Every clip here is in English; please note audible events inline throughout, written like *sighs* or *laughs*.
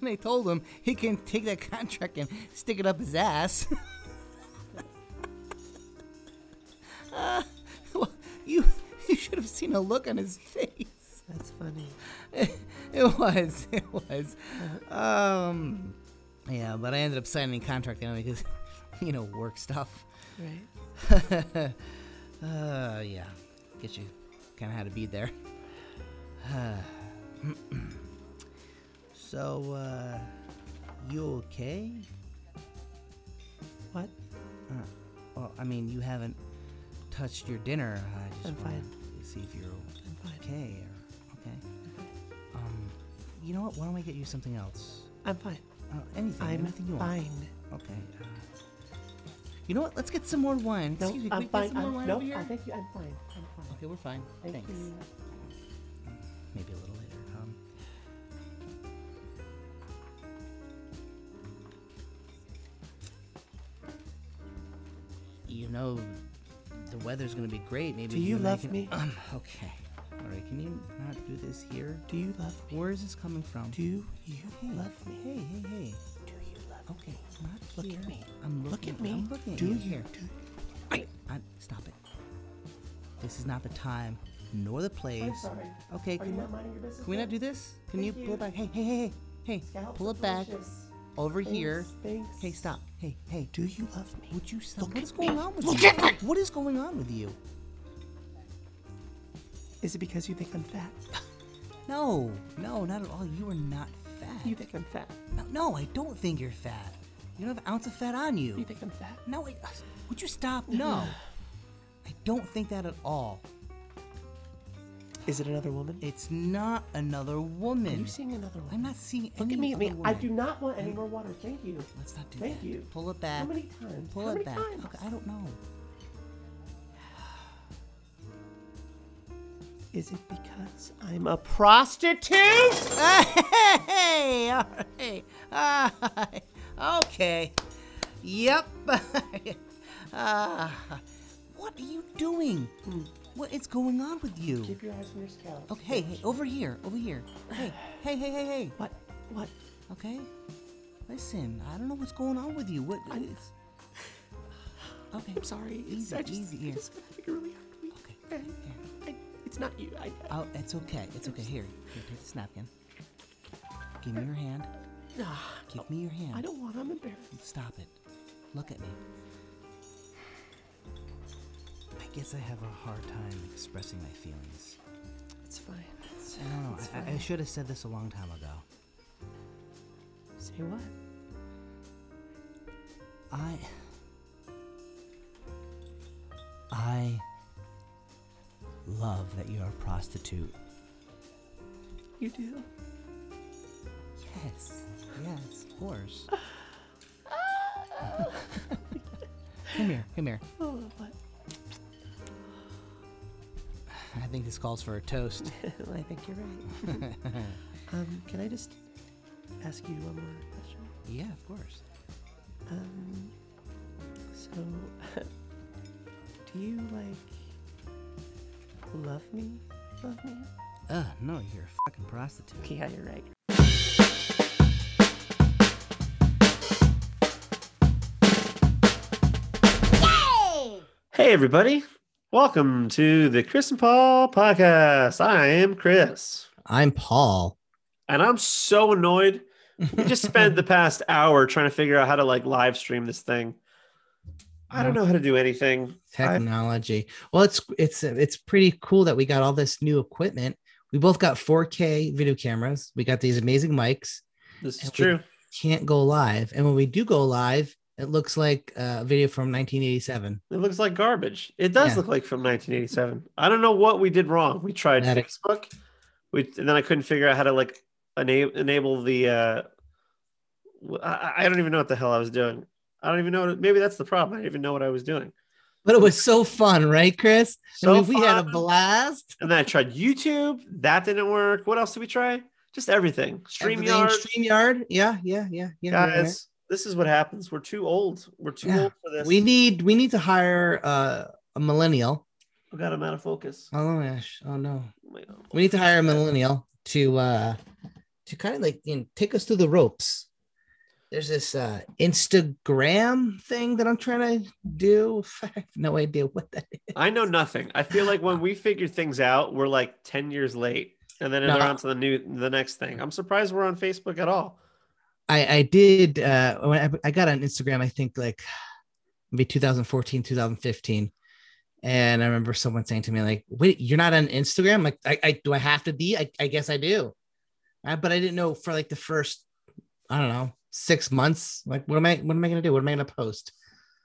*laughs* and I told him he can take that contract and stick it up his ass. uh, *laughs* *laughs* well, you you should have seen the look on his face. That's funny. It, was. It was. Um, yeah, but I ended up signing a contract anyway because, you know, work stuff. Right. uh, yeah, get you kind of had to be there. *sighs* *clears throat* so, uh, you okay? What? Uh, well, I mean, you haven't touched your dinner. I just I'm fine. to see if you're okay or okay. Um, you know what? Why don't I get you something else? I'm fine. Uh, anything, I'm anything you want. fine. Okay. Uh, you know what? Let's get some more wine. No, Excuse me. I'm we get fine. some more I'm, wine no, over here? I thank you. I'm fine. I'm fine. Okay, we're fine. Thank Thanks. you. Maybe a little you know, the weather's gonna be great. Maybe Do you and I love can- me? Um, *laughs* okay. All right. Can you not do this here? Do you love me? Where is this coming from? Do you Hey, love me? Hey, hey, hey. Do you love me? Okay, not Look here. at me. I'm looking. Look at me. I'm looking. At Do you. you? here? Do I, stop it. This is not the time nor the place. I'm sorry. Okay, Are can, you we- not minding your business? can we not do this? Can you Thank pull you. it back? Hey, hey, hey, hey, hey! Scallops Pull it back delicious. Over here. Thanks. Hey, stop. Hey, hey! Do you love me? Would you stop? Look What's at me. going on with Look you? at me. What is going on with you? Is it because you think I'm fat? *laughs* No, no, not at all. You are not fat. You think I'm fat? no, no, I don't think you're fat. You don't have an ounce of fat on you. You think I'm fat? No, I, would you stop? No. *sighs* I don't think that at all. Is it another woman? It's not another woman. Are woman. you seeing another woman? I'm not seeing Look any at me. other me. I do not want any more water. Thank you. Let's not do Thank that. Thank you. Pull it back. How many times? Pull How it many back. times? Okay, I don't know. *sighs* Is it because I'm a prostitute? Hey, *laughs* all right. *laughs* Okay. Yep. *laughs* Ah, what are you doing? What is going on with you? Keep your eyes on your scalp. Okay, hey, hey, over here, over here. Hey, hey, hey, hey, hey. What? What? Okay. Listen, I don't know what's going on with you. What? It's... *sighs* Okay. I'm sorry. It's, Easy, I just, easy, I just been having a really hard week. Okay, And here. I, it's not you. I, Oh, it's okay. It's okay. Here, here, take this napkin. Give me your hand. *sighs* Give me your hand. I don't want. I'm embarrassed. Stop it. Look at me. I guess I have a hard time expressing my feelings. It's fine. It's, I don't know. it's I, I should have said this a long time ago. Say what? I. I love that you're a prostitute. You do? Yes. Yes, of course. *laughs* come here, come here. Oh, what? Think this calls for a toast. *laughs* I think you're right. *laughs* um, can I just ask you one more question? yeah, of course. Um, so, *laughs* do you like love me? Love me? Uh, no, you're a fucking prostitute. Okay, yeah, you're right. Hey, everybody. Welcome to the Chris and Paul podcast. I am Chris, I'm Paul. and I'm so annoyed. We just spent the *laughs* past hour trying to figure out how to like live stream this thing. I don't know how to do anything. I- technology. well, it's it's it's pretty cool that we got all this new equipment. We both got 4K video cameras. We got these amazing mics. this is true. Can't go live, and when we do go live, it looks like a video from 1987. It looks like garbage. It does Yeah. look like from 1987. I don't know what we did wrong. We tried That- Facebook, we and then I couldn't figure out how to like enable enable the. uh I, I don't even know what the hell I was doing. I don't even know. What, maybe that's the problem. I didn't even know what I was doing. But it was so fun, right, Chris? I So mean, we had a blast. And then I tried YouTube. That didn't work. What else did we try? Just everything. Everything, StreamYard. StreamYard. Yeah, yeah, yeah, yeah. yeah, yeah. Guys, this is what happens. We're too old. We're too Yeah. old for this. We need we need to hire uh, a millennial. we got him out of focus. Oh gosh. Oh no. Oh, We need to hire a millennial to uh to kind of like you know, take us through the ropes. There's this uh, Instagram thing that I'm trying to do. I *laughs* have no idea what that is. I know nothing. I feel like when we figure things out, we're like 10 years late. And then No. they're on to the new the next thing. I'm surprised we're on Facebook at all. I, I did uh when I, I got on Instagram, I think like maybe 2014, 2015. And I remember someone saying to me, like, wait, you're not on Instagram? Like, I, I do I have to be? I, I guess I do. Uh, but I didn't know for like the first, I don't know, six months. Like, what am I what am I gonna do? What am I gonna post?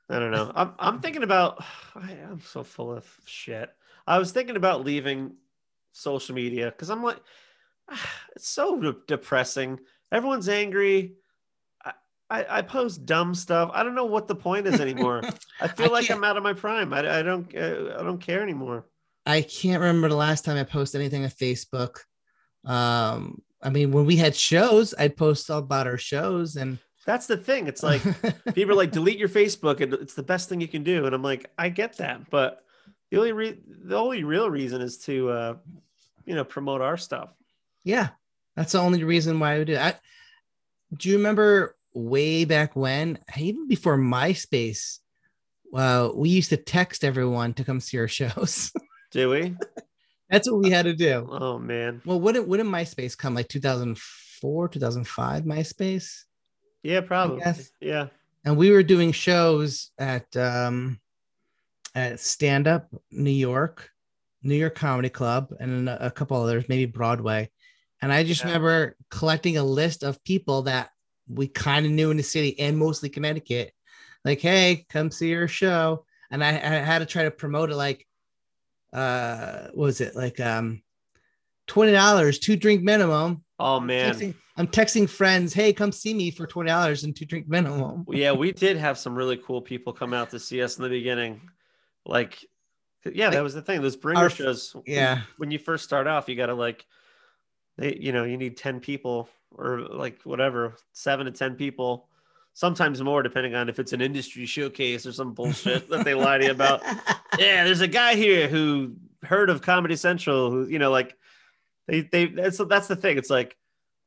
I don't know. I'm I'm thinking about *sighs* I, I'm so full of shit. I was thinking about leaving social media because I'm like *sighs* it's so de- depressing. Everyone's angry. I, I I post dumb stuff. I don't know what the point is anymore. *laughs* I feel I like I'm out of my prime. I, I don't uh, I don't care anymore. I can't remember the last time I posted anything on Facebook. Um, I mean, when we had shows, I'd post all about our shows and That's the thing. It's like *laughs* people are like delete your Facebook and it's the best thing you can do. And I'm like, I get that, but the only re- the only real reason is to uh you know promote our stuff. Yeah, that's the only reason why I would do. I, do you remember way back when, even before MySpace, uh, we used to text everyone to come see our shows. *laughs* Do we? that's what we had to do. Oh man. Well, when did, when did MySpace come? Like 2004, 2005, MySpace? Yeah, probably. Yeah. And we were doing shows at um, at Stand Up New York, New York Comedy Club, and a couple others, maybe Broadway. And I just Yeah. remember collecting a list of people that we kind of knew in the city and mostly Connecticut. Like, hey, come see your show. And I, I had to try to promote it like, uh, what was it like um, twenty dollars, two drink minimum. Oh man. Texting, I'm texting friends, hey, come see me for twenty dollars and two drink minimum. yeah, we did have some really cool people come out to see us in the beginning. Like, yeah, that was the thing. Those bringer our- shows. yeah. When you first start off, you got to like, they, you know, you need 10 people or like whatever, seven to 10 people, sometimes more, depending on if it's an industry showcase or some bullshit that they lie to you about. *laughs* Yeah, there's a guy here who heard of Comedy Central who, you know, like, they, they, that's, that's the thing. It's like,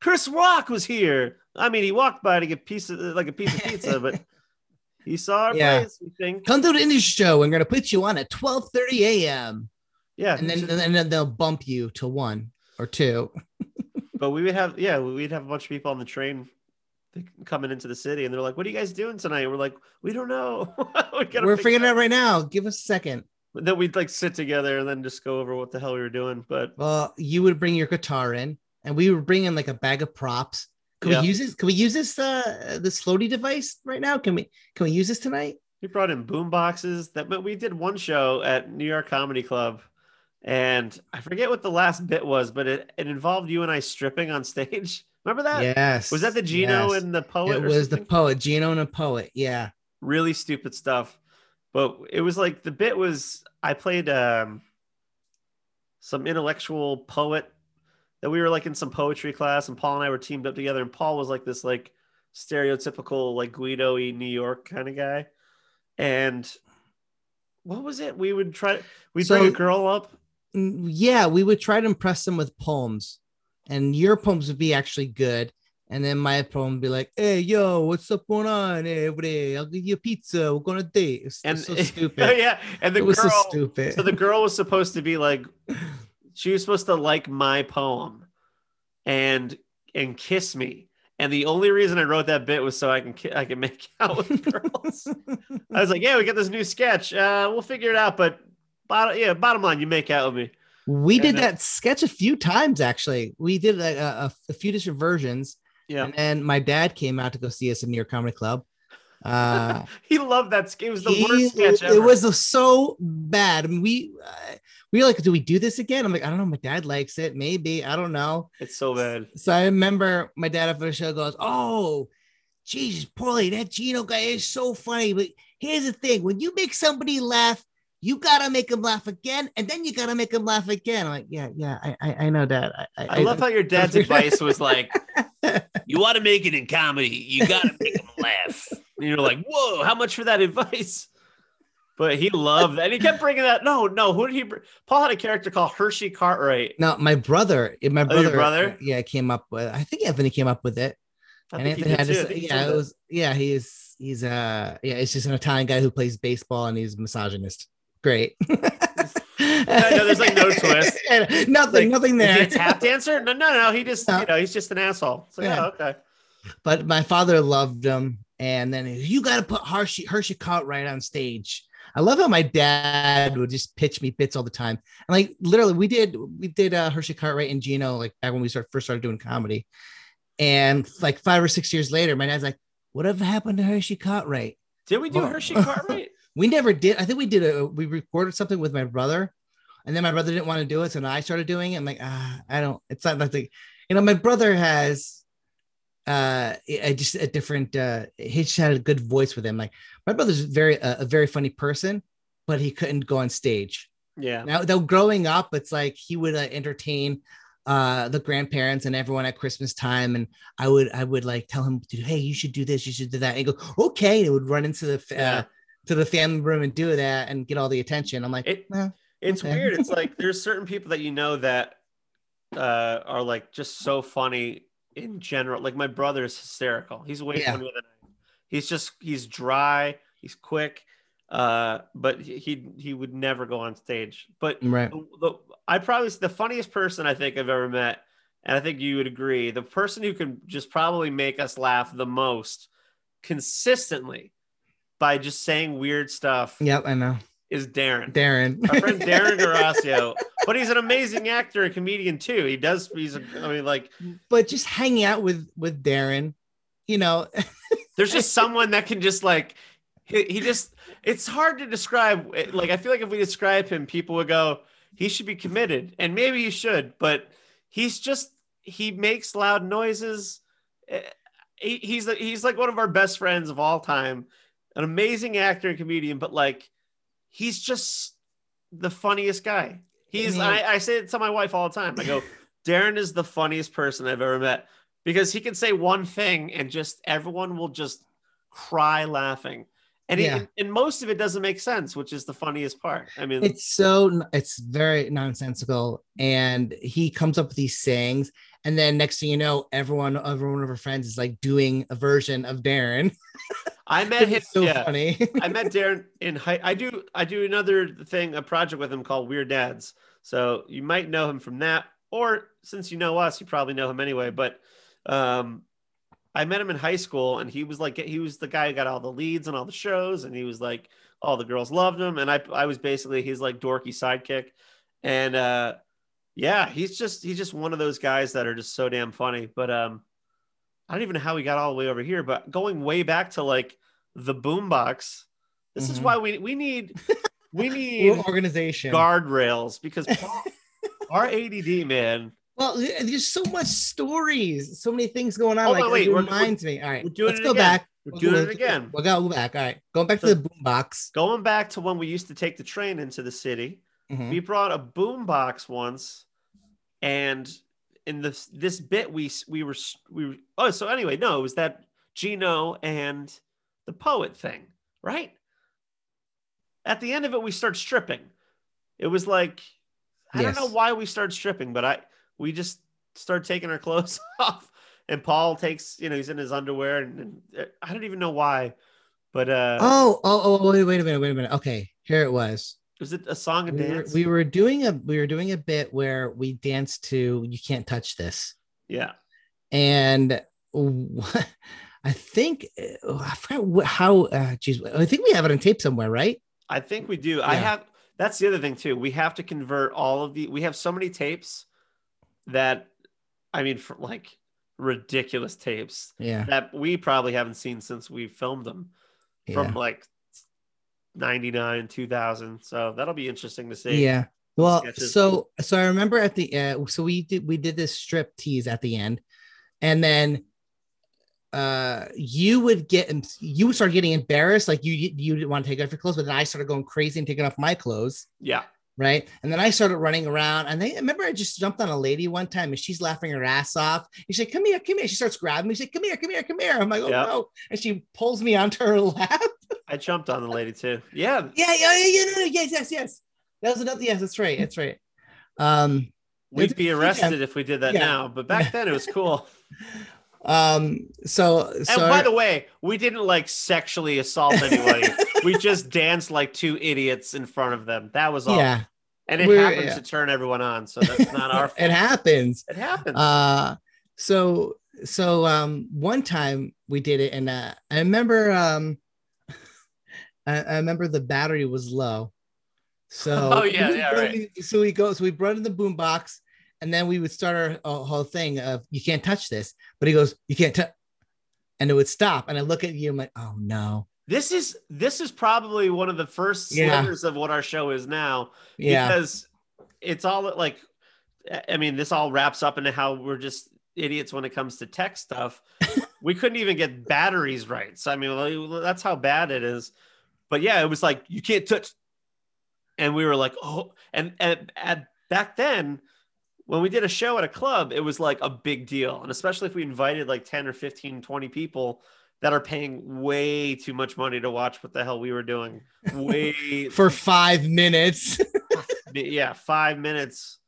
Chris Rock was here. I mean, he walked by to get piece of like a piece of pizza, but *laughs* he saw our Yeah. place. We think, Come to the industry show. I'm gonna put you on at 12:30 a.m. yeah. and then just- and then they'll bump you to one or two. But we would have, yeah, we'd have a bunch of people on the train coming into the city, and they're like, "What are you guys doing tonight?" We're like, "We don't know. *laughs* we we're figuring it out right now. Give us a second. Then we'd like sit together and then just go over what the hell we were doing. But Well, you would bring your guitar in, and we would bring in like a bag of props. Can Yeah. we use this? Can we use this uh this floaty device right now? Can we can we use this tonight? we brought in boom boxes. That but we did one show at New York Comedy Club, and I forget what the last bit was, but it, it involved you and I stripping on stage. *laughs* Remember that? yes. Was that the Gino yes. and the poet? It was the poet, Gino and the poet. Yeah. really stupid stuff. But it was like the bit was I played um some intellectual poet that we were like in some poetry class and Paul and I were teamed up together and Paul was like this like stereotypical like Guido-y New York kind of guy. And what was it? We would try we'd So- bring a girl up. Yeah, we would try to impress them with poems, and your poems would be actually good. And then my poem would be like, "Hey, yo, what's up going on? Hey, over I'll give you a pizza. We're gonna date." It's And so *laughs* stupid. yeah, and the it girl so stupid. so the girl was supposed to be like she was supposed to like my poem and and kiss me and the only reason i wrote that bit was so i can i can make *laughs* out with girls *laughs* i was like yeah we got this new sketch uh we'll figure it out but bottom yeah bottom line you make out with me we did And, uh, that sketch a few times actually. We did a, a, a few different versions, yeah and then my dad came out to go see us in New York Comedy Club. Uh, *laughs* he loved that it was the he- worst sketch ever It was so bad. I mean, we uh, we were like, "Do we do this again?" I'm like, "I don't know." My dad likes it. Maybe I don't know. it's so bad So I remember my dad after the show goes, "Oh, Jesus, Paulie, that Gino guy is so funny." But here's the thing: when you make somebody laugh, you gotta make him laugh again, and then you gotta make him laugh again. I'm like, "Yeah, yeah, I, I, I know, Dad. I, i love how your dad's *laughs* advice was like *laughs* you want to make it in comedy you gotta make him laugh and you're like whoa how much for that advice But he loved that. And he kept bringing that. No, no. Who did he? br- Paul had a character called Hershey Cartwright. No, my brother, my Oh, brother, your brother? yeah, came up with. I think Anthony came up with it, I and Anthony had did too. I this. think he Yeah, it was. Yeah, he's he's uh yeah, it's just an Italian guy who plays baseball and he's a misogynist. Great. *laughs* No, no, there's like no twist. *laughs* nothing, Like, nothing Is he there. a tap dancer? No, no, no. He just, No. you know, he's just an asshole. So yeah, Yeah. okay. but my father loved him. And then you got to put Hershey Hershey Cartwright on stage. I love how my dad would just pitch me bits all the time. And like literally, we did we did uh, Hershey Cartwright and Gino like back when we start, first started doing comedy. And like five or six years later, my dad's like, "Whatever happened to Hershey Cartwright?" Did we do Oh. Hershey Cartwright? We never did. I think we did a we recorded something with my brother, and then my brother didn't want to do it, so I started doing it. I'm like, ah, I don't. It's not like you know, my brother has uh I just a different uh he just had a good voice with him. Like my brother's very uh, a very funny person, but he couldn't go on stage. Yeah. Now, though growing up, it's like he would uh, entertain uh the grandparents and everyone at Christmas time, and I would I would like tell him, hey, you should do this, you should do that. And go, okay. And he would run into the uh, Yeah. To the family room and do that and get all the attention. I'm like, It, "Well, it's okay." weird. It's *laughs* like there's certain people that you know that uh, are like just so funny in general. Like my brother is hysterical. He's way Yeah. funnier than I am. He's just he's dry. He's quick. Uh, but he he he would never go on stage. But right. the, the I probably the funniest person I think I've ever met, and I think you would agree, the person who can just probably make us laugh the most consistently by just saying weird stuff Yep, I know. is Darren. Darren. Our friend *laughs* Darren Garasio, but he's an amazing actor and comedian too. He does. He's. A, I mean, like, but just hanging out with with Darren, you know, *laughs* there's just someone that can just like. He, he just. It's hard to describe. Like, I feel like if we describe him, people would go, "He should be committed," and maybe he should. But he's just. He makes loud noises. Eh, He, he's he's like one of our best friends of all time, an amazing actor and comedian. But like, he's just the funniest guy. He's. mean- I, I say it to my wife all the time. I go, *laughs* Darren is the funniest person I've ever met because he can say one thing and just everyone will just cry laughing. And, he- Yeah. and most of it doesn't make sense, which is the funniest part. I mean, it's so it's very nonsensical, and he comes up with these sayings, and then next thing you know, everyone, every one of our friends is like doing a version of Darren. *laughs* I met him. So yeah. funny. I met Darren in high. I do. I do another thing, a project with him called Weird Dads. So you might know him from that, or since you know us, you probably know him anyway. But um, I met him in high school, and he was like, he was the guy who got all the leads and all the shows, and he was like, all the girls loved him, and I, I was basically his like dorky sidekick, and uh, yeah, he's just he's just one of those guys that are just so damn funny. But um, I don't even know how he got all the way over here, but going way back to like the boombox, this is Mhm. why we we need *laughs* we need organization. guardrails because *laughs* our ADD man. Well, there's so much stories, so many things going on. Hold like wait, it we're- reminds me. All right, we're doing let's it go again. back. We're We'll doing go- it again. We'll go back. All right, going back to So- the boombox. Going back to when we used to take the train into the city, Mhm. we brought a boom box once, and in this this bit we we were we were oh so anyway no it was that Gino and the poet thing right. At the end of it, we start stripping. It was like I Yes. don't know why we started stripping, but I we just start taking our *laughs* clothes off, and Paul takes you know he's in his underwear, and, and uh, I don't even know why, but uh, Oh, oh, oh, wait, wait a minute, wait a minute. Okay, here it was. was it a song and We were, dance? we were doing a we were doing a bit where we danced to "You Can't Touch This," yeah. and *laughs* I think uh, I forgot how. Uh, geez, I think we have it on tape somewhere, right? I think we do. I have. That's the other thing too. We have to convert all of the. We have so many tapes that, I mean, for like ridiculous tapes Yeah, that we probably haven't seen since we filmed them yeah. from like 99 2000 so that'll be interesting to see Yeah. Well, sketches. so so I remember at the uh, so we did we did this strip tease at the end, and then uh you would get and you would start getting embarrassed like you you didn't want to take off your clothes but then i started going crazy and taking off my clothes yeah right and then i started running around and they remember i just jumped on a lady one time and she's laughing her ass off and she's like come here come here she starts grabbing me she's like come here come here come here i'm like oh Yeah. no and she pulls me onto her *laughs* lap I jumped on the lady too. Yeah. Yeah, yeah, yeah, yeah, no, yes, yes, yes. That was another. Yes, that's right. That's right. Um, We'd be arrested if we did that Yeah. now, but back then it was cool. *laughs* um. So, And by the way, we didn't like sexually assault anybody. we just *laughs* danced like two idiots in front of them. That was all. yeah, And it We're- happened yeah. to turn everyone on. So that's not our fault. *laughs* it happens. It happens. Uh, so so um one time we did it, and uh, I remember um, *laughs* I, I remember the battery was low. So Oh, yeah, yeah, right. So we go, so we brought in the boom box, and then we would start our, our whole thing of you can't touch this, but he goes, you can't touch, and it would stop, and I look at you, I'm like, oh no, this is this is probably one of the first Yeah. slivers of what our show is now. yeah, Because it's all like I mean, this all wraps up into how we're just idiots when it comes to tech stuff. *laughs* we couldn't even get batteries right. So I mean, that's how bad it is. But yeah, it was like you can't touch, and we were like, oh, and and at back then. When we did a show at a club, it was like a big deal. And especially if we invited like 10 or 15, 20 people that are paying way too much money to watch what the hell we were doing. Way *laughs* for five minutes. *laughs* yeah, five minutes.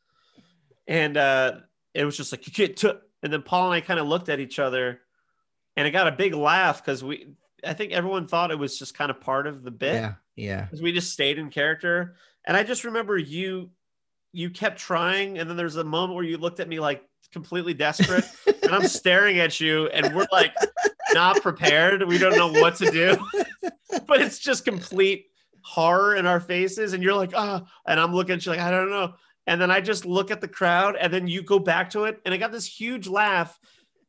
And uh it was just like you can't t-. and then Paul and I kind of looked at each other and it got a big laugh because we I think everyone thought it was just kind of part of the bit yeah, yeah, because we just stayed in character. And I just remember you you kept trying, and then there's a moment where you looked at me like completely desperate, *laughs* and I'm staring at you, and we're like not prepared. We don't know what to do, *laughs* but it's just complete horror in our faces, and you're like, ah, and I'm looking at you like I don't know. And then I just look at the crowd, and then you go back to it, and I got this huge laugh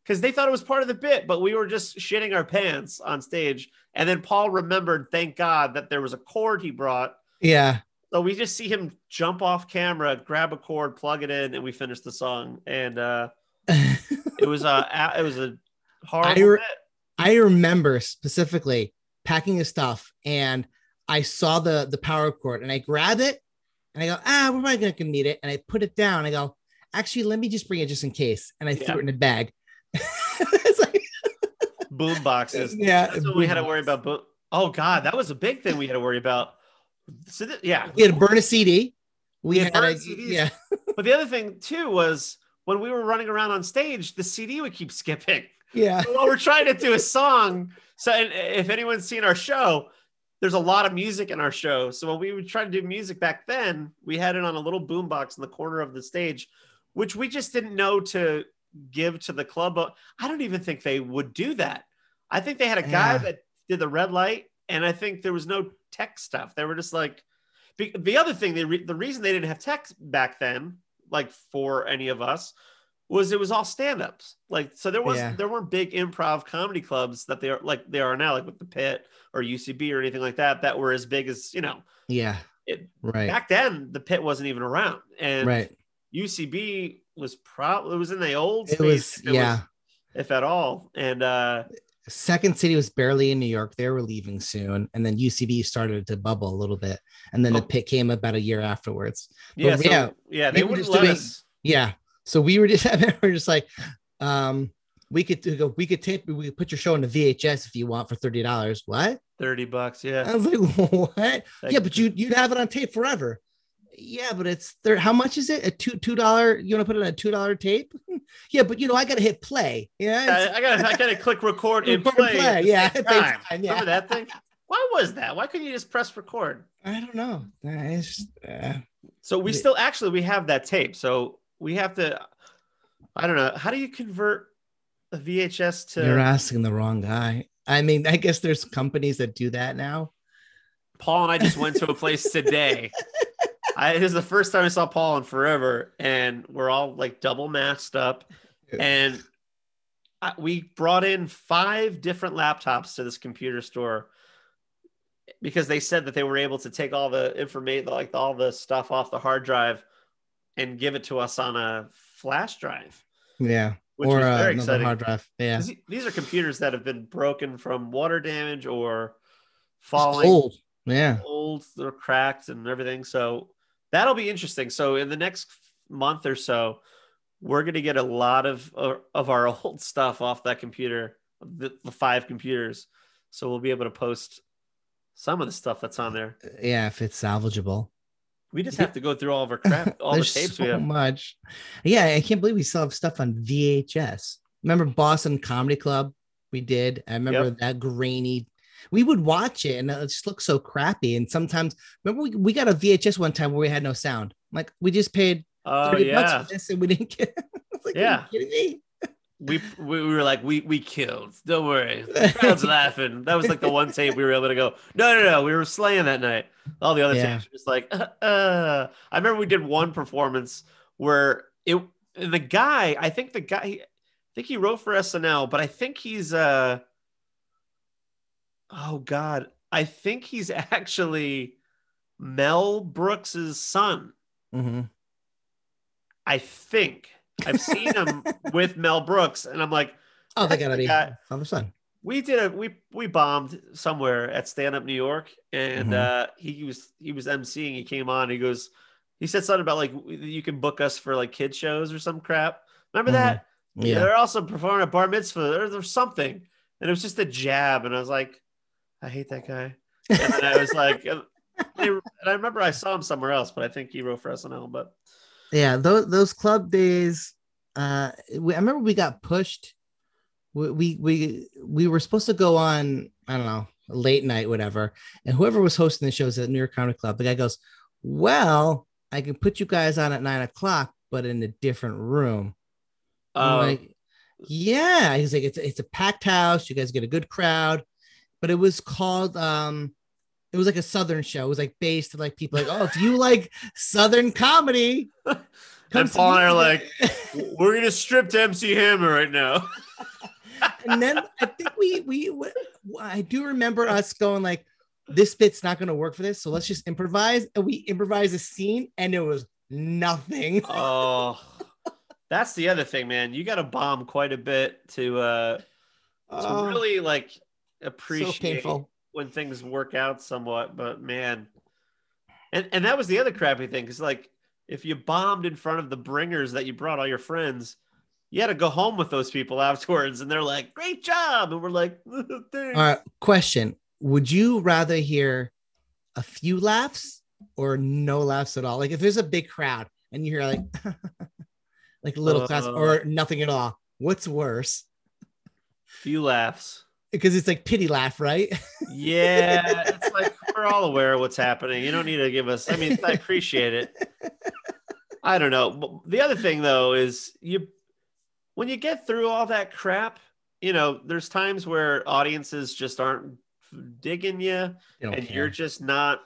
because they thought it was part of the bit, but we were just shitting our pants on stage. And then Paul remembered, thank God, that there was a cord he brought. yeah. So we just see him jump off camera, grab a cord, plug it in, and we finish the song. And uh, it was a a- it was a horrible I re- I remember specifically packing his stuff and I saw the the power cord and I grab it and I go, ah, we're probably gonna need it. And I put it down. I go, actually, let me just bring it just in case. And I Yeah. threw it in a bag. *laughs* it's like, boom boxes. yeah. That's what we had to worry about. Boom. Oh God, that was a big thing we had to worry about. So th- yeah, We had to burn a CD. We, We had, had a, CDs. yeah. *laughs* but the other thing too was when we were running around on stage, the CD would keep skipping. Yeah. While we're trying to do a song. So and if anyone's seen our show, there's a lot of music in our show. So when we would try to do music back then, we had it on a little boombox in the corner of the stage, which we just didn't know to give to the club. I don't even think they would do that. I think they had a guy Yeah. that did the red light, and I think there was no tech stuff. They were just like be- the other thing. They re- the reason they didn't have tech back then, like for any of us, was it was all stand-ups. Like so there was Yeah. there weren't big improv comedy clubs that they are like they are now, like with the Pit or UCB or anything like that, that were as big as you know. Yeah. It, Right. Back then, the Pit wasn't even around, and right. UCB was probably it was in the old It space, was, if yeah. if at all. And uh Second City was barely in New York. They were leaving soon. And then UCB started to bubble a little bit. And then the Oh. pit came about a year afterwards. yeah, so, yeah, yeah, they we were wouldn't let doing- us. Yeah. So we were just, *laughs* I remember just like, um, we could do- go, we could tape, we could put your show in the VHS if you want for $30. What? 30 bucks, yeah. I was like, *laughs* what? Like- yeah, but you, you'd have it on tape forever. Yeah, but it's there. How much is it? A two two dollar? You want to put it on a two dollar tape? *laughs* yeah, but you know I gotta hit play. Yeah, I, I gotta I gotta click record and Record and play. play, yeah, *laughs* time. time, yeah. Remember that thing? Why was that? Why couldn't you just press record? I don't know. Just, uh, So we still actually we have that tape. So we have to I don't know. How do you convert a VHS to you're asking the wrong guy. I mean, I guess there's companies that do that now. Paul and I just went to a place today. *laughs* I, this is the first time I saw Paul in forever, and we're all like double masked up. And I, we brought in five different laptops to this computer store because they said that they were able to take all the information, like all the stuff off the hard drive, and give it to us on a flash drive, Yeah, which or was uh, very another exciting. hard drive. Yeah. These are computers that have been broken from water damage or falling old. Yeah, old, they're cracked and everything. So that'll be interesting. So in the next month or so, we're going to get a lot of uh, of our *laughs* old stuff off that computer, the, the five computers. So we'll be able to post some of the stuff that's on there. Yeah, if it's salvageable. We just have to go through all of our crap, *laughs* all the tapes so we have. much. Yeah, I can't believe we still have stuff on VHS. Remember Boston Comedy Club? We did. I remember Yep. that grainy. We would watch it and it just looked so crappy. And sometimes, remember, we, we got a VHS one time where we had no sound. Like we just paid Oh 30 yeah, bucks for this and we didn't get. *laughs* Like, Yeah. Kidding me? we, we we were like we we killed. Don't worry, the *laughs* crowd's laughing. That was like the one tape we were able to go. No, no, no, we were slaying that night. All the other Yeah. tapes were just like. Uh, uh. I remember we did one performance where it and the guy. I think the guy. I think he wrote for SNL, but I think he's uh. Oh God, I think he's *laughs* actually Mel Brooks's son. Mhm. I think I've seen him *laughs* with Mel Brooks, and I'm like, Oh, they gotta the be guy- father son. we did a we we bombed somewhere at Stand Up New York, and Mhm. uh, he was he was emceeing. He came on. He goes, he said something about like you can book us for like kid shows or some crap. Remember Mhm. that? Yeah. They're also performing at bar mitzvah or there's something, and it was just a jab, and I was like, I hate that guy. And I was like, and I remember I saw him somewhere else, but I think he wrote for SNL. But yeah those those club days uh we, i remember we got pushed. We, we we we were supposed to go on i don't know late night whatever. And whoever was hosting the shows at new york comedy club the guy goes well i can put you guys on at nine o'clock but in a different room. I'm uh, like yeah. He's like it's, it's a packed house. You guys get a good crowd but it was called um it was like a southern show it was like based like people like oh if you like southern comedy *laughs* and Paul and I are like, *laughs* we're gonna strip to MC Hammer right now. *laughs* and then I think we we I do remember us going like, this bit's not gonna work for this, so let's just improvise. And we improvised a scene, and it was nothing. Oh, that's the other thing, man. You got to bomb quite a bit to uh to Oh, really like appreciate painful. when things work out somewhat. But man, and and that was the other crappy thing because like if you bombed in front of the bringers that you brought all your friends. You had to go home with those people *laughs* afterwards, and they're like, "Great job!" And we're like, *laughs* "Thanks." All right, question: Would you rather hear a few laughs or no laughs at all? Like if there's a big crowd and you hear like *laughs* like a little class Uh. or nothing at all, what's worse? Few laughs. Because it's like pity laugh, right? Yeah, *laughs* it's like we're all aware of what's happening. You don't need to give us. I mean, I appreciate it. I don't know. The other thing though is you when you get through all that crap, you know, there's times where audiences just aren't digging you, and care. you're just not.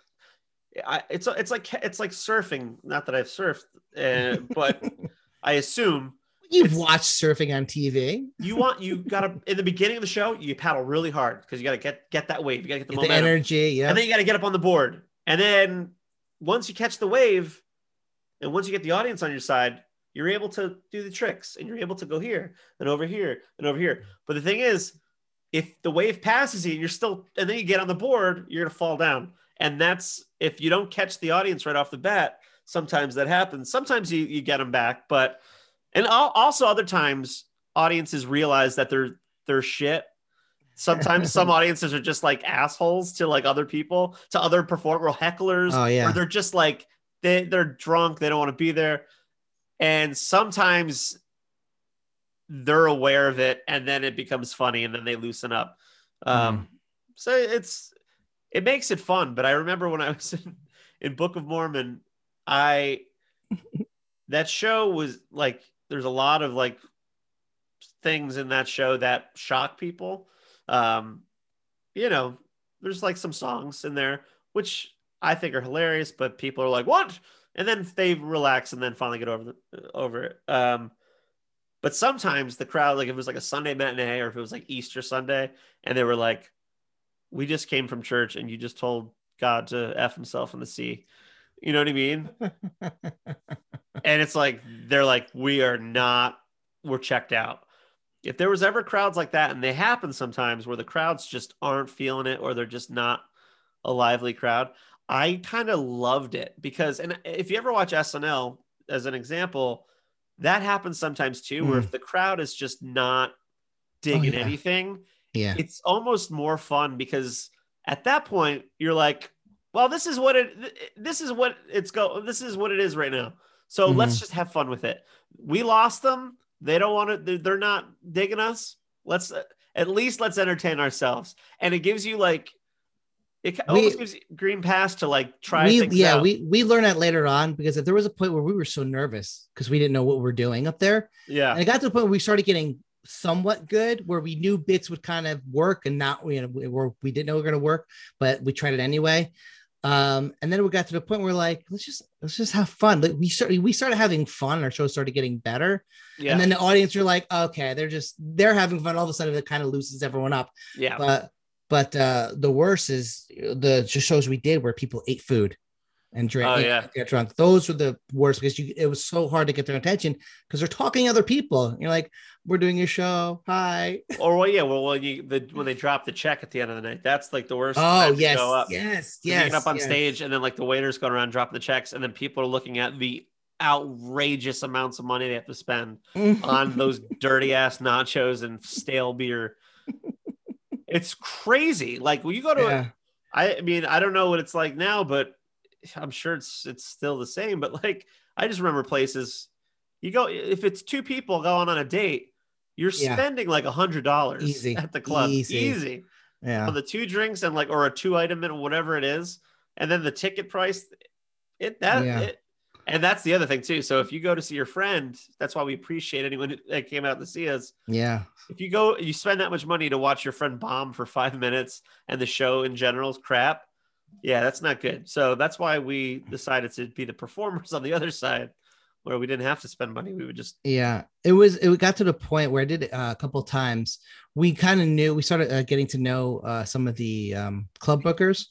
I, it's it's like it's like surfing. Not that I've surfed, uh, but *laughs* I assume You've it's- watched surfing on TV. you want you gotta in the beginning of the show you paddle really hard because you gotta get get that wave. You gotta get the Get the energy, yeah. And then you got to get up on the board. And then once you catch the wave, and once you get the audience on your side, you're able to do the tricks and you're able to go here and over here and over here. But the thing is, if the wave passes you and you're still, and then you get on the board, you're to fall down. And that's if you don't catch the audience right off the bat, sometimes that happens. Sometimes you, you get them back, but, and al- also other times audiences realize that they're, they're shit. Sometimes some *laughs* audiences are just like assholes to like other people to other performer hecklers Oh, yeah. or they're just like they, they're drunk they don't want to be there. And sometimes they're aware of it and then it becomes funny and then they loosen up. Um so it's it makes it fun but i remember when i was in, in book of mormon i *laughs* that show was like there's a lot of like things in that show that shock people. Um you know there's like some songs in there which i think are hilarious but people are like what? And then they relax and then finally get over the, over it. Um but sometimes the crowd like if it was like a sunday matinee or if it was like easter sunday and they were like we just came from church and you just told god to f himself in the sea you know what i mean *laughs* and it's like they're like we are not we're checked out if there was ever crowds like that and they happen sometimes where the crowds just aren't feeling it or they're just not a lively crowd i kind of loved it because and if you ever watch snl as an example that happens sometimes too where if mm. the crowd is just not oh, digging yeah. anything yeah. it's almost more fun because At that point, you're like, well, this is what it this is what it's go this is what it is right now. So Mhm. let's just have fun with it. We lost them. They don't want to. They're, not digging us. Let's at least let's entertain ourselves. And it gives you like it almost gives you green pass to like try we yeah out. we we learn that later on because if there was a point where we were so nervous because we didn't know what we we're doing up there yeah and it got to the point where we started getting somewhat good where we knew bits would kind of work and not we, you know where we didn't know we were going to work but we tried it anyway um and then we got to the point where like let's just let's just have fun. Like we started we started having fun. Our show started getting better. Yeah. and then the audience are like okay they're just they're having fun. All of a sudden it kind of loosens everyone up. Yeah. But but uh the worst is the shows we did where people ate food and drank Oh, yeah. get drunk those were the worst because you it was so hard to get their attention because they're talking to other people you're like we're doing a show hi *laughs* or well yeah well when you the when they drop the check at the end of the night that's like the worst oh yes up. yes You yes get up on yes. stage and then like the waiters going around dropping the checks and then people are looking at the outrageous amounts of money they have to spend mm-hmm. on those *laughs* dirty ass nachos and stale beer. It's crazy. Like when you go to, yeah. I mean, I don't know what it's like now, but I'm sure it's it's still the same. But like, I just remember places you go if it's two people going on a date, you're Yeah. spending like a hundred dollars at the club, Easy. easy yeah on the two drinks and like or a two item and whatever it is, and then the ticket price, it that Yeah. it, and that's the other thing too. So if you go to see your friend, that's why we appreciate anyone that came out to see us. yeah If you go, you spend that much money to watch your friend bomb for five minutes, and the show in general is crap. Yeah, that's not good. So that's why we decided to be the performers *laughs* on the other side, where we didn't have to spend money. We would just Yeah, it was. It got to the point where I did it uh, a couple of times. We kind of knew. We started uh, getting to know uh, some of the um, club bookers,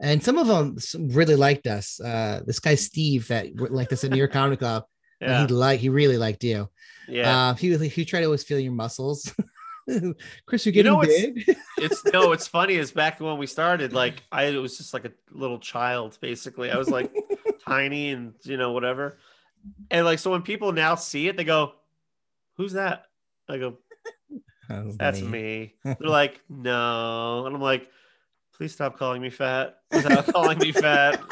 and some of them really liked us. Uh, this guy Steve that liked us at New York Comedy Club. yeah He liked. He really liked you. yeah. Uh, he was- he tried to always feel your muscles. *laughs* *laughs* Chris, you're You getting know big. *laughs* it's no, it's funny is back when we started, like I was just like a little child, basically. I was like *laughs* tiny and you know, whatever. And like so when people now see it, they go, Who's that? I go, That's oh, That's me. They're like, No. And I'm like, please stop calling me fat. Stop calling me fat.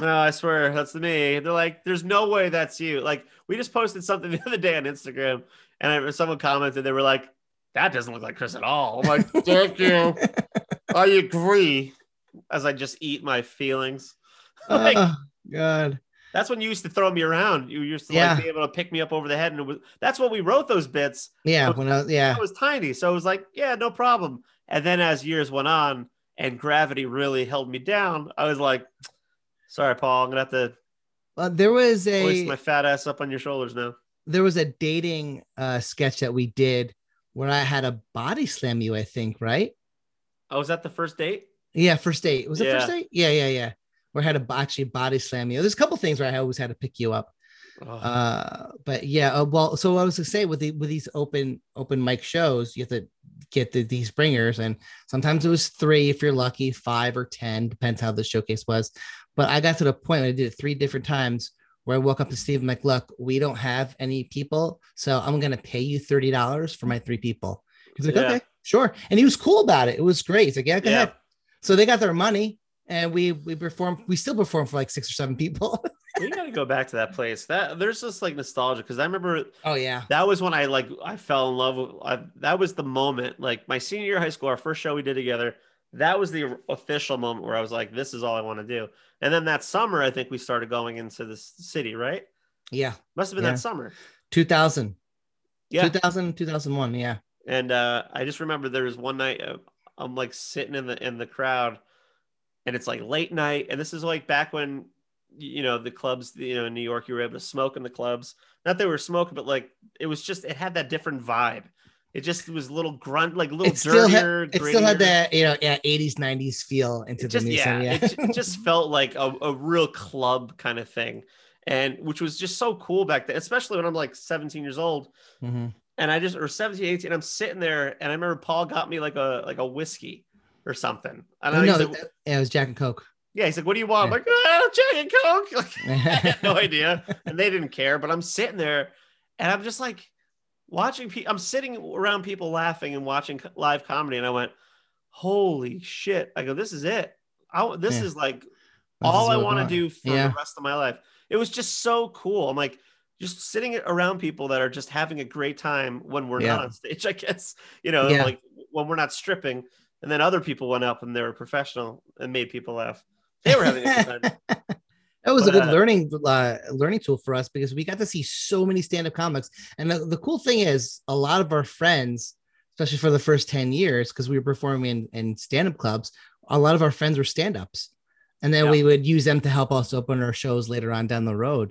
No, I swear that's me. They're like, there's no way that's you. Like, we just posted something the other day on Instagram, and I, someone commented, they were like, that doesn't look like Chris at all. I'm like, thank you. *laughs* I agree. As I just eat my feelings. *laughs* Like, oh, God. that's when you used to throw me around. You used to Yeah. like be able to pick me up over the head, and it was that's what we wrote those bits. Yeah. When I was, yeah. I was tiny, so I was like, yeah, no problem. And then as years went on, and gravity really held me down, I was like, sorry, Paul, I'm gonna have to Uh, there was a my fat ass up on your shoulders now. there was a dating uh, sketch that we did where I had a body slam you. I think right. Oh, was that the first date? Yeah, first date. Was it Yeah. first date? Yeah, yeah, yeah. Where I had a actually body slam you. There's a couple things where I always had to pick you up. Oh, Uh, but yeah, uh, well, so I was to say with the with these open open mic shows, you have to get the, these bringers, and sometimes it was three if you're lucky, five or ten, depends how the showcase was. But I got to the point where I did it three different times where I woke up to Steve and like, look, we don't have any people, so I'm gonna pay you thirty dollars for my three people. He's like, Yeah. okay, sure, and he was cool about it. It was great. He's like, yeah, go Yeah. ahead. So they got their money, and we we performed. We still performed for like six or seven people. *laughs* we gotta go back to that place. That there's just like nostalgia because I remember oh yeah, that was when I like I fell in love with. I, that was the moment, like my senior year of high school, our first show we did together. That was the official moment where I was like, "This is all I want to do." And then that summer, I think we started going into this city. Right? yeah. Must have been Yeah. that summer. 2000 Yeah. 2000 2001 yeah And uh, I just remember there was one night uh, I'm like sitting in the in the crowd, and it's like late night, and this is like back when you know the clubs, you know, in New York, you were able to smoke in the clubs. Not that we were smoking, but like it was just it had that different vibe. It just was a little grunt, like a little it still had dirtier. it still had that you know yeah 80s 90s feel into It the just new yeah, song, yeah It, it just *laughs* felt like a, a real club kind of thing, and which was just so cool back then, especially when I'm like 17 years old Mhm. and I just or 17, 18, I'm sitting there and I remember Paul got me like a like a whiskey or something. And I Oh, no, he's like, yeah, it was Jack and Coke. yeah, he's like, what do you want? I'm like, oh, Jack and Coke. Like, *laughs* I had no *laughs* idea. And they didn't care, but I'm sitting there and I'm just like watching people, I'm sitting around people laughing and watching live comedy. And I went, holy shit. I go, this is it. I, this Yeah. is like This all is I want to do for Yeah. the rest of my life. It was just so cool. I'm like, just sitting around people that are just having a great time when we're Yeah. not on stage, *laughs* I guess, you know, like when we're not stripping. And then other people went up and they were professional and made people laugh. They were having a good time. *laughs* That was a good uh, learning uh, learning tool for us because we got to see so many stand-up comics. And the, the cool thing is a lot of our friends, especially for the first 10 years, because we were performing in, in stand-up clubs, a lot of our friends were stand-ups. And then Yeah. we would use them to help us open our shows later on down the road.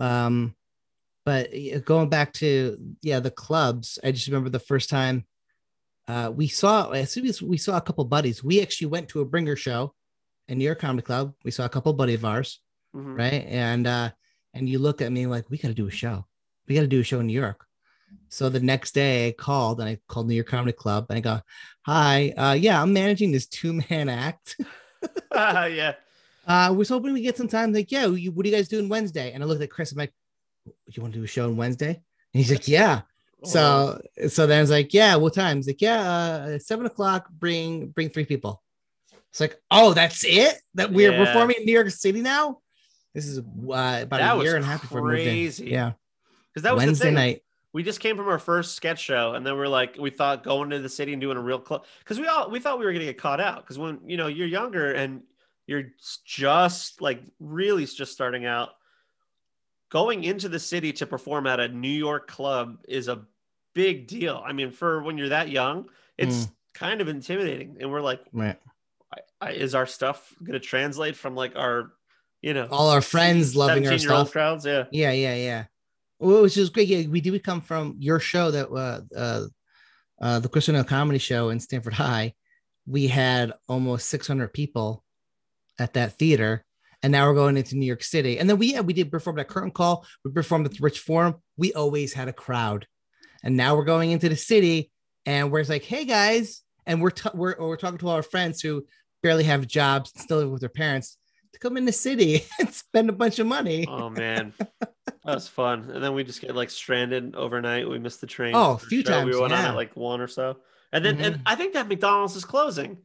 Um, but going back to yeah, the clubs, I just remember the first time uh, we saw as soon as we saw a couple buddies, we actually went to a bringer show in New York Comedy Club. We saw a couple buddy of ours Mhm. right? And uh, and you look at me like, we got to do a show. We got to do a show in New York. So the next day I called and I called New York Comedy Club and I go, hi, uh, yeah, I'm managing this two man act. *laughs* yeah. *laughs* Uh, was hoping we get some time. Like, yeah, you, what are you guys doing Wednesday? And I looked at Chris. And I'm like, you want to do a show on Wednesday? And he's like, yeah. *laughs* Oh, So so then I was like, yeah, what time? He's like, yeah, uh, seven o'clock. Bring bring three people. It's like, oh, that's it. That we're Yeah. performing in New York City now. This is uh, about That a year and a half before we moved in. crazy. Yeah, because that was the Wednesday thing. night. we just came from our first sketch show and then we're like we thought going to the city and doing a real club because we all we thought we were gonna get caught out because when you know you're younger and you're just like really just starting out going into the city to perform at a new york club is a big deal i mean for when you're that young it's kind of intimidating and we're like Right. I, I, is our stuff gonna translate from like our you know All our friends loving our stuff. crowds yeah Yeah, yeah, yeah. Well, which is great. Yeah, we do come from your show that uh uh, uh the Christian Comedy Show in Stamford High. We had almost 600 people at that theater, and now we're going into New York City. And then we yeah, we did perform at Curtain Call. We performed at the Rich Forum. We always had a crowd, and now we're going into the city, and we're like, hey guys, and we're t- we're we're talking to all our friends who barely have jobs, still live with their parents, to come in the city *laughs* and spend a bunch of money. Oh man, that was fun. And then we just get like stranded overnight. We missed the train. Oh, a few show. times, We went on yeah. at like one or so, and then and Mhm. I think that McDonald's is closing.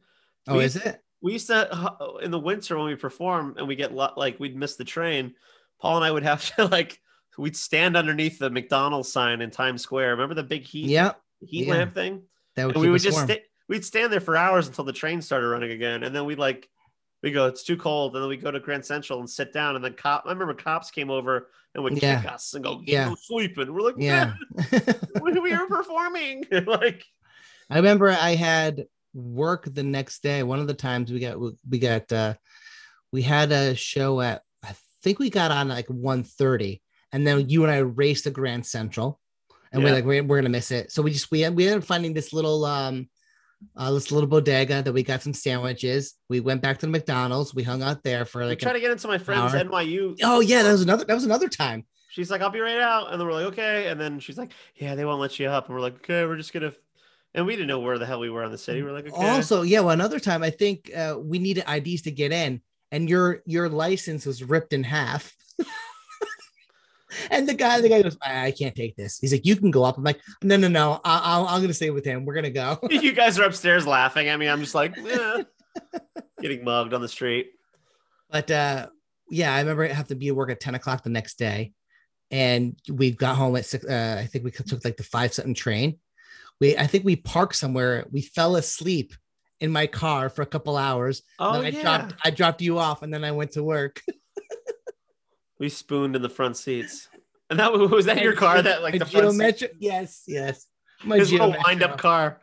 oh, we is it? We used to uh, in the winter when we perform and we get like we'd miss the train. Paul and I would have *laughs* to like we'd stand underneath the McDonald's sign in Times Square. Remember the big heat Yeah, heat yeah. lamp thing? that would and we would us just warm. sta- we'd stand there for hours until the train started running again, and then we'd like we go, it's too cold, and then we go to Grand Central and sit down, and then cop. I remember cops came over and would Yeah. kick us and go, Yeah. "Go sleeping." We're like, yeah. "Yeah, we, were performing." *laughs* like, I remember I had work the next day. One of the times we got we got uh we had a show at I think we got on like 1:30 and then you and I raced to Grand Central and we're like we're, we're gonna miss it. So we just we we ended up finding this little um uh, this little bodega that we got some sandwiches. We went back to the McDonald's. We hung out there for like try to get into my friend's hour. NYU. oh yeah, that was another that was another time. She's like, "I'll be right out," and then we're like, "Okay," and then she's like, "Yeah, they won't let you up," and we're like, "Okay, we're just gonna." And we didn't know where the hell we were in the city. We're like, "Okay." Also, yeah, well, another time I think uh, we needed IDs to get in, and your your license was ripped in half. *laughs* and the guy, the guy goes, I, I can't take this. He's like, you can go up. I'm like, no, no, no, I, I'll, I'm gonna stay with him. We're gonna go. *laughs* *laughs* you guys are upstairs laughing at me. I'm just like, eh. getting mugged on the street. But uh, yeah, I remember I have to be at work at 10 o'clock the next day, and we got home at six. Uh, I think we took like the five something train. We, I think we parked somewhere. We fell asleep in my car for a couple hours. Oh I yeah, dropped, I dropped you off, and then I went to work. *laughs* we spooned in the front seats. And that was that your car? That like the front seat. Yes, yes. My his little wind up car.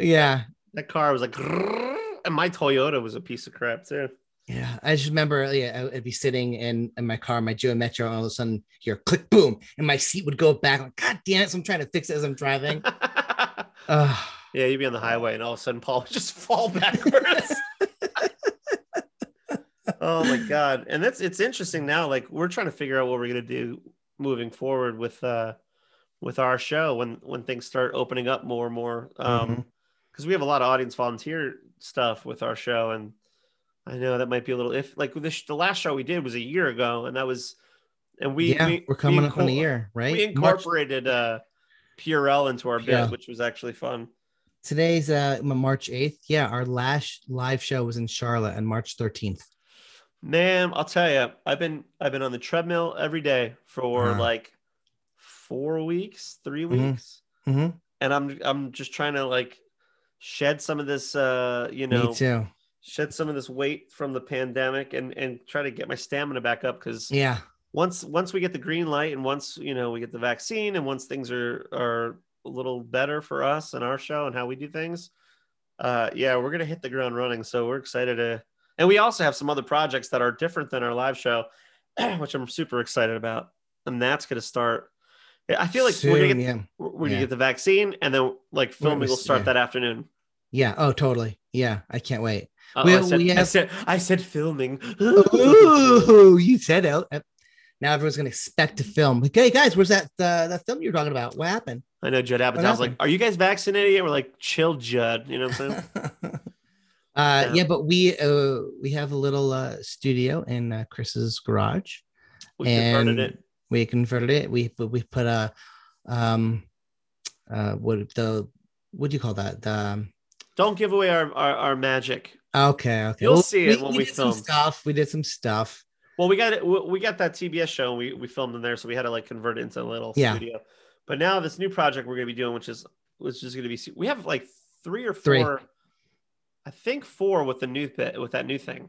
Yeah, That car was like, and my Toyota was a piece of crap too. yeah. I just remember, yeah, I'd be sitting in, in my car, my Geo Metro, and all of a sudden, hear click, boom, and my seat would go back. Like, God damn it! So I'm trying to fix it as I'm driving. *laughs* Ugh. yeah, you'd be on the highway, and all of a sudden, Paul would just fall *laughs* backwards. Oh my *laughs* god! And that's it's interesting now. Like we're trying to figure out what we're gonna do moving forward with uh with our show when when things start opening up more and more. Um, because we have a lot of audience volunteer stuff with our show, and I know that might be a little if like the, the last show we did was a year ago, and that was and we yeah, we, we're coming we up on a year, right? We March- incorporated uh Purell into our bit, Yeah. which was actually fun. Today's uh March 8th. Yeah, our last live show was in Charlotte on March 13th. Man, I'll tell you, I've been I've been on the treadmill every day for Uh-huh. like four weeks, 3 Mhm. weeks, hmm and I'm I'm just trying to like shed some of this, uh, you know, shed some of this weight from the pandemic, and and try to get my stamina back up because Yeah. once once we get the green light, and once you know we get the vaccine, and once things are are a little better for us and our show and how we do things, uh, yeah, we're gonna hit the ground running. So we're excited to, and we also have some other projects that are different than our live show, *clears throat* which I'm super excited about, and that's gonna start. I feel like we're gonna get yeah. gonna Yeah. get the vaccine, and then like filming will start yeah. that afternoon. Yeah. Oh, totally. Yeah. I can't wait. I, said, we I said I said filming. Ooh, *laughs* you said it. Uh, Now everyone's gonna expect to film. Like, hey guys, where's that uh, that film you're talking about? What happened? I know Judd Apatow's like, "Are you guys vaccinated yet?" We're like, "Chill, Judd." You know what I'm saying? *laughs* uh, Yeah. yeah. but we uh, we have a little uh, studio in uh, Chris's garage. We converted And- it. We converted it. We we put a um uh what the what do you call that? The um, Don't give away our, our, our magic. okay, okay. You'll see it when we did some film. stuff. We did some stuff. Well, we got it. We we got that TBS show. And we we filmed in there, so we had to like convert it into a little Yeah. studio. But now this new project we're gonna be doing, which is which is gonna be, we have like three or Three. I think four with the new bit with that new thing.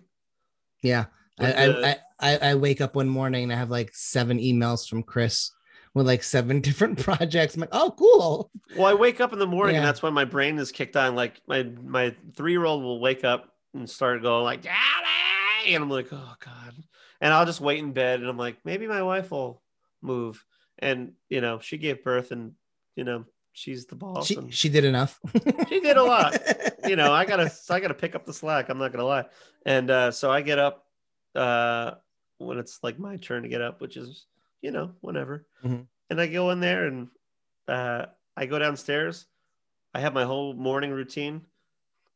Yeah. I, the- I, I I wake up one morning and I have like seven emails from Chris with like seven *laughs* different projects. I'm like, oh, cool. Well, I wake up in the morning, and that's when my brain is kicked on. Like my my three year old will wake up and start going like "Daddy," and I'm like, oh god, and I'll just wait in bed, and I'm like, maybe my wife will move, and you know, she gave birth, and you know, she's the boss. She she did enough. *laughs* she did a lot. *laughs* you know, I gotta I gotta pick up the slack. I'm not gonna lie, and uh, so I get up uh, when it's like my turn to get up, which is you know whenever, Mhm. and I go in there and uh, I go downstairs. I have my whole morning routine.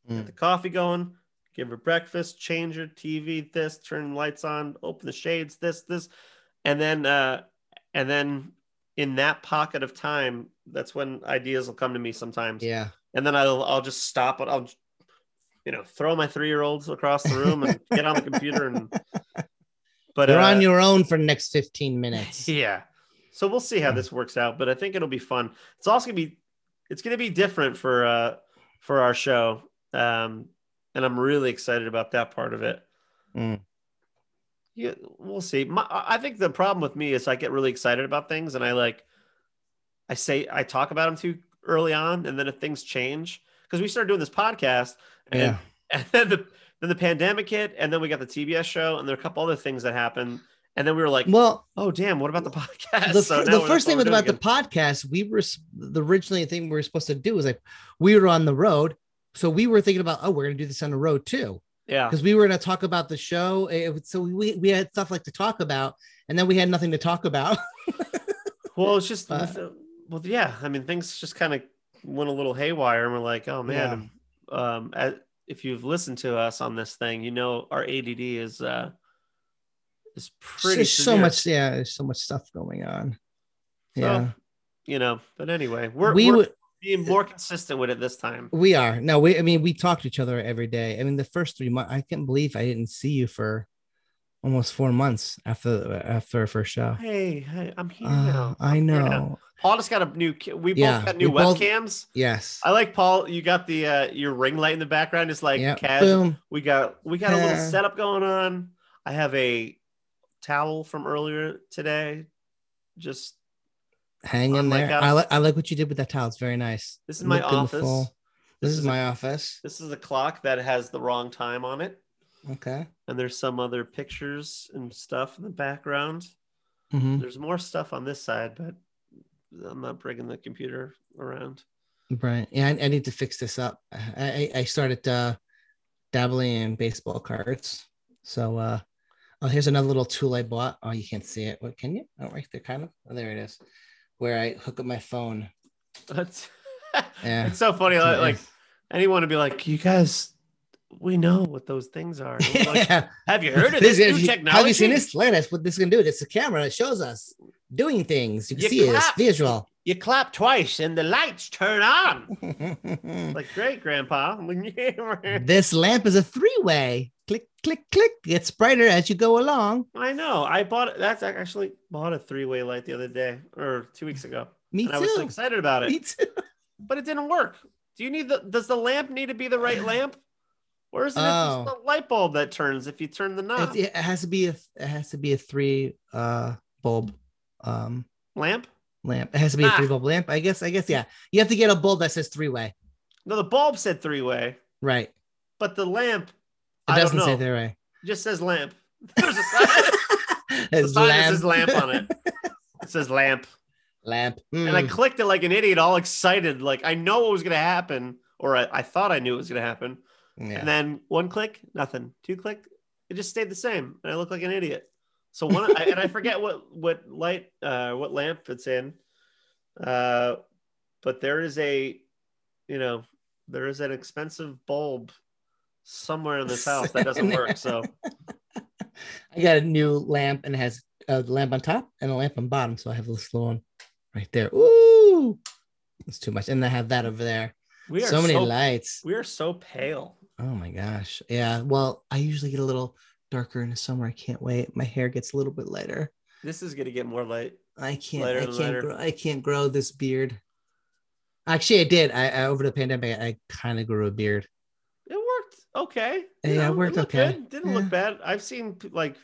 Mm. Get the coffee going, give her breakfast, change her TV, this, turn lights on, open the shades, this, this, and then uh, and then in that pocket of time, that's when ideas will come to me sometimes Yeah. and then I'll I'll just stop it. I'll you know throw my three year olds across the room and get on the computer and. *laughs* But You're uh, on your own for the next 15 minutes. *laughs* yeah, so we'll see how this works out. But I think it'll be fun. It's also gonna be it's gonna be different for uh for our show, um, and I'm really excited about that part of it. Mm. Yeah, we'll see. My, I think the problem with me is I get really excited about things and I like, I say I talk about them too early on, and then if things change, because we started doing this podcast, and, Yeah. *laughs* and then the then the pandemic hit, and then we got the TBS show, and there are a couple other things that happened, and then we were like, Well, oh damn, what about the podcast? the, So the first thing about the podcast. We were the originally thing we were supposed to do was like we were on the road. So we were thinking about, oh, we're gonna do this on the road too. yeah. Because we were gonna talk about the show. So we, we had stuff like to talk about, and then we had nothing to talk about. *laughs* Well, it's just Uh, well, yeah. I mean, things just kind of went a little haywire, and we're like, oh man. Um, as, if you've listened to us on this thing, you know our ADD is uh is pretty There's so much, yeah, there's so much stuff going on. So, Yeah. you know. But anyway, we're we we're would being more consistent with it this time. we are no we i mean we talk to each other every day i mean the first three months i can't believe i didn't see you for almost four months after after our first show Hey, hey I'm here Uh, now. i I'm now. know Paul just got a new. We both Yeah, got new we both- webcams. yes I like Paul. You got the uh your ring light in the background. It's like yeah casual. boom We got we got a little setup going on. I have a towel from earlier today. Just hang in there i like i like what you did with that towel it's very nice This is my Look in the office. this, This is, is a- my office this is a clock that has the wrong time on it, okay and there's some other pictures and stuff in the background. Mhm. There's more stuff on this side, but I'm not bringing the computer around. right yeah I, I need to fix this up i i, I started uh dabbling in baseball cards so uh oh here's another little tool i bought oh you can't see it what can you oh right there kind of oh there it is where i hook up my phone That's *laughs* Yeah. it's so funny. Like, like anyone would be like, "You guys, we know what those things are." Like, *laughs* yeah. have you heard of this, new technology? Have you seen this? At. What this is gonna do? It's a camera that shows us doing things. You can You see it. It's clap. visual. you clap twice and the lights turn on. *laughs* like, great, Grandpa. *laughs* this lamp is a three-way. Click, click, click. Gets brighter as you go along. I know. I bought it. That's I actually bought a three-way light the other day or two weeks ago. Me and too. I was excited about it. Me too. But it didn't work. Do you need the does the lamp need to be the right lamp? Or is it Oh. just a light bulb that turns if you turn the knob? It, it has to be a it has to be a three uh bulb um lamp? lamp. It has to be a Ah. three bulb lamp. I guess I guess yeah. You have to get a bulb that says three way. No, the bulb said three-way, Right. but the lamp It I doesn't say three way. just says lamp. *laughs* There's a sign, the sign that says lamp on it. It says lamp. Lamp. And I Mm. clicked it like an idiot, all excited. Like I know what was gonna happen, or I, I thought I knew it was gonna happen. Yeah. And then one click, nothing. Two click, it just stayed the same. And I look like an idiot. So one I, and I forget what what light uh what lamp it's in. Uh but there is a you know, there is an expensive bulb somewhere in this *laughs* house that doesn't work. So I got a new lamp and it has a lamp on top and a lamp on bottom. So I have this little one right there. Ooh, it's too much. And I have that over there. we are So so, many lights. we are so pale. Oh my gosh. Yeah. Well, I usually get a little darker in the summer. I can't wait. My hair gets a little bit lighter. This is gonna get more light. I can't. Lighter I can't. lighter. Grow, I can't grow this beard. Actually, I did. I, I over the pandemic, I kind of grew a beard. It worked okay. Yeah, it worked looked okay. good. Didn't Yeah. look bad. I've seen like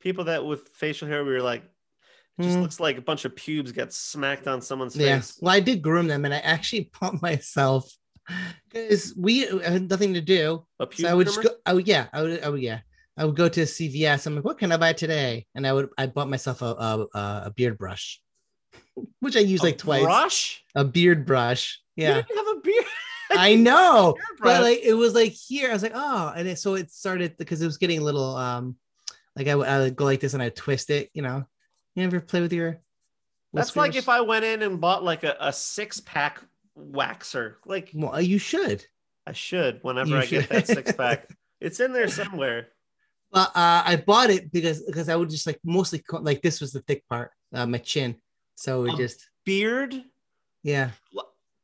people that with facial hair, we were like, it just Mm. looks like a bunch of pubes got smacked on someone's Yeah. face. Well, I did groom them, and I actually *laughs* pumped myself because we had nothing to do. So I would just go. Would, yeah. I would. Would, yeah. I would go to CVS. I'm like, what can I buy today? And I would. I bought myself a a, a- beard brush, which I use A like twice. Brush? A beard brush. You Yeah. didn't have a beard. *laughs* I know. *laughs* But like it was like here i was like oh and it, so it started because it was getting a little um like I, would- I would go like this and i twist it you know you ever play with your That's like if I went in and bought like a, a six pack waxer. Like well you should I should whenever You I get that six pack. *laughs* it's in there somewhere. but uh i bought it because because i would just like mostly like this was the thick part uh, my chin so it just Beard. yeah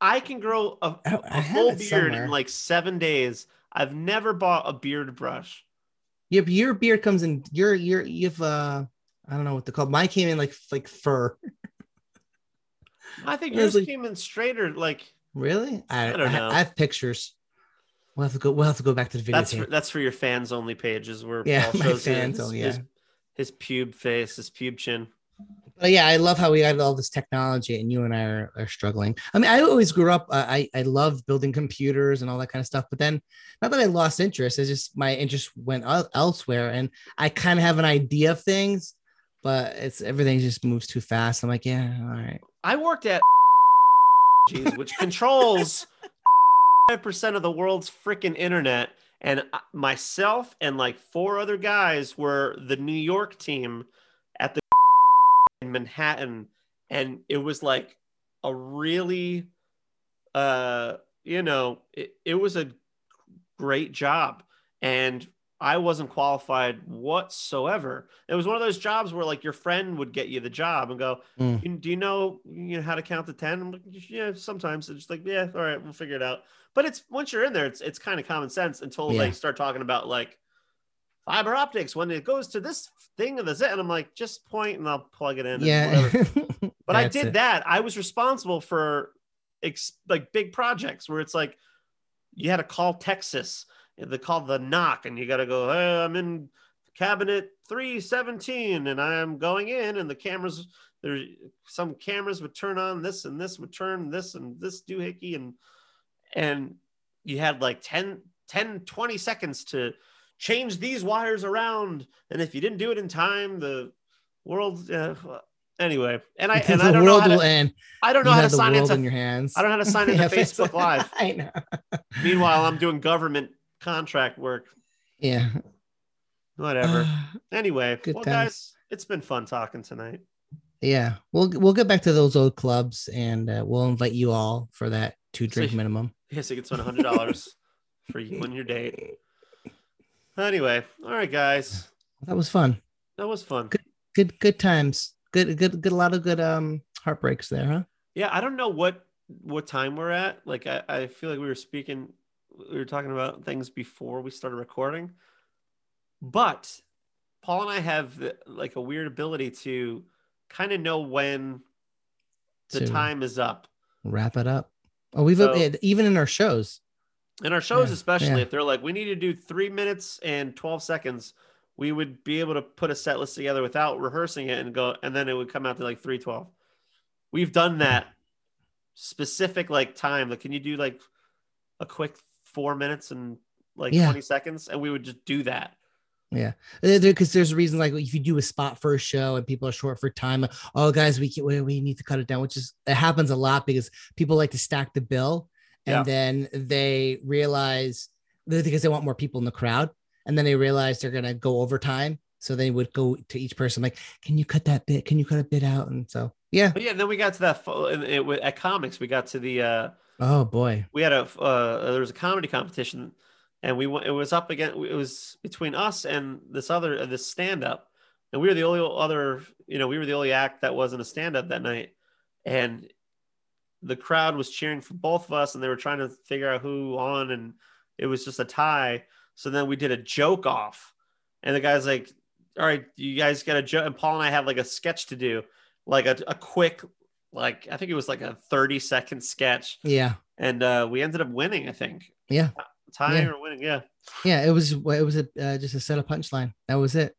I can grow a, I, I a have full beard somewhere. in like seven days. I've never bought a beard brush. yeah, but your beard comes in your your you've uh i don't know what to call mine came in like like fur *laughs* I think yours like- came in straighter. Like really i, I don't know. I have pictures we'll have to go we'll have to go back to the video that's for, that's for your fans only pages where Yeah, Paul *laughs* my shows fans his, only, his, yeah. his pube face, his pube chin. But yeah, I love how we got all this technology, and you and I are, are struggling. I mean, I always grew up. Uh, I I loved building computers and all that kind of stuff. But then, not that I lost interest. It's just my interest went elsewhere, and I kind of have an idea of things, but it's everything just moves too fast. I'm like, yeah, all right. I worked at *laughs* geez, which *laughs* controls five percent of the world's freaking internet, and myself and like four other guys were the New York team at the *laughs* in Manhattan, and it was like a really, uh, you know, it, it was a great job, and I wasn't qualified whatsoever. It was one of those jobs where like your friend would get you the job and go, Mm. "You- do you know you know how to count to 10 i'm like yeah sometimes it's just like yeah all right we'll figure it out but it's once you're in there it's it's kind of common sense until Yeah. they start talking about like fiber optics when it goes to this thing of the zit and i'm like just point and i'll plug it in Yeah. *laughs* but i did it. that i was responsible for ex- like big projects where it's like you had to call texas they call the NOC and you got to go hey i'm in cabinet 317 and i'm going in and the cameras there some cameras would turn on this and this would turn this and this doohickey and and you had like 10 10 20 seconds to change these wires around and if you didn't do it in time the world uh, anyway and i *laughs* and i don't know how to, end. i don't know You how to sign into in your hands. i don't know how to sign *laughs* into Yeah, facebook live *laughs* I know. meanwhile i'm doing government contract work Yeah. whatever anyway Good well times. guys it's been fun talking tonight Yeah, we'll we'll get back to those old clubs, and uh, we'll invite you all for that two drink See. minimum. yes you can spend hundred dollars for you and your date anyway all right guys That was fun. that was fun Good good times. Good good good. A lot of good um heartbreaks there, huh? Yeah, I don't know what what time we're at. Like I, I feel like we were speaking we were talking about things before we started recording. But Paul and I have the, like a weird ability to kind of know when the time is up. Wrap it up. Oh, we've So- even in our shows. In our shows, Yeah, especially yeah. if they're like, we need to do three minutes and 12 seconds, we would be able to put a set list together without rehearsing it and go, and then it would come out to like 312. We've done that specific like time. Like, can you do like a quick four minutes and like Yeah. 20 seconds? And we would just do that. Yeah, because there's a reason like if you do a spot for a show and people are short for time oh guys we can, we, we need to cut it down which is it happens a lot because people like to stack the bill and Yeah. then they realize because they want more people in the crowd and then they realize they're gonna go overtime so they would go to each person like can you cut that bit can you cut a bit out and so yeah But yeah, then we got to that and it, at comics. We got to the uh, oh boy we had a uh, there was a comedy competition, and we went. It was up again. It was between us and this other uh, this stand up, and we were the only other. You know, we were the only act that wasn't a stand up that night, and the crowd was cheering for both of us, and they were trying to figure out who won, and it was just a tie. So then we did a joke off, and the guy's like, "All right, you guys got a joke." And Paul and I had like a sketch to do, like a, a quick, like I think it was like a thirty second sketch yeah and uh, we ended up winning. I think. Yeah. Tying Yeah. or winning, yeah. yeah it was it was a uh, just a set of punchline that was it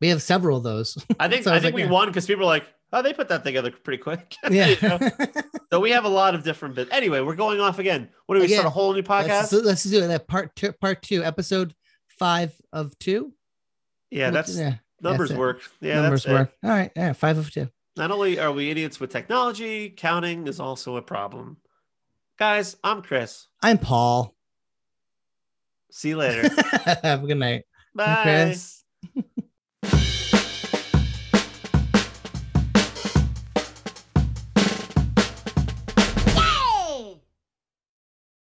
we have several of those *laughs* I think So I I think like, we yeah. won because people were like, "Oh, they put that together pretty quick." *laughs* Yeah *laughs* so we have a lot of different bits. Anyway, we're going off again. What do we Again, start a whole new podcast? Let's, let's do it. That part two, part two, episode five of two. yeah, that's yeah, numbers that's work. Yeah, numbers that's it. work. All right, yeah, five of two. Not only are we idiots with technology, counting is also a problem. Guys, I'm Chris. I'm Paul. See you later. *laughs* Have a good night. Bye. Chris.